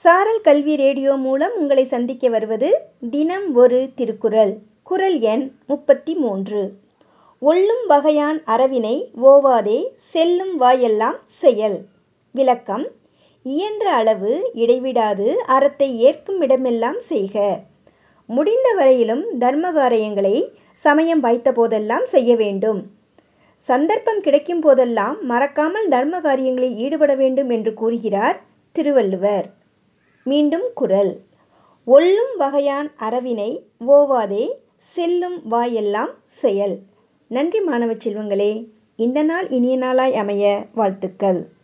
சாரல் கல்வி ரேடியோ மூலம் உங்களை சந்திக்க வருவது தினம் ஒரு திருக்குறள். குறள் எண் முப்பத்தி மூன்று ஒல்லும் வகையான் அறவினை ஓவாதே செல்லும் வாயெல்லாம் செயல் விளக்கம் இயன்ற அளவு இடைவிடாது அறத்தை ஏற்கும் இடமெல்லாம் செய்க முடிந்த வரையிலும் தர்ம காரியங்களை சமயம் வாய்த்த போதெல்லாம் செய்ய வேண்டும். சந்தர்ப்பம் கிடைக்கும் போதெல்லாம் மறக்காமல் தர்ம காரியங்களில் ஈடுபட வேண்டும் என்று கூறுகிறார் திருவள்ளுவர். மீண்டும் குறள் ஒல்லும் வகையான் அறவினை ஓவாதே செல்லும் வாயெல்லாம் செயல். நன்றி மாணவ செல்வங்களே இந்த நாள் இனிய நாளாய் அமைய வாழ்த்துக்கள்.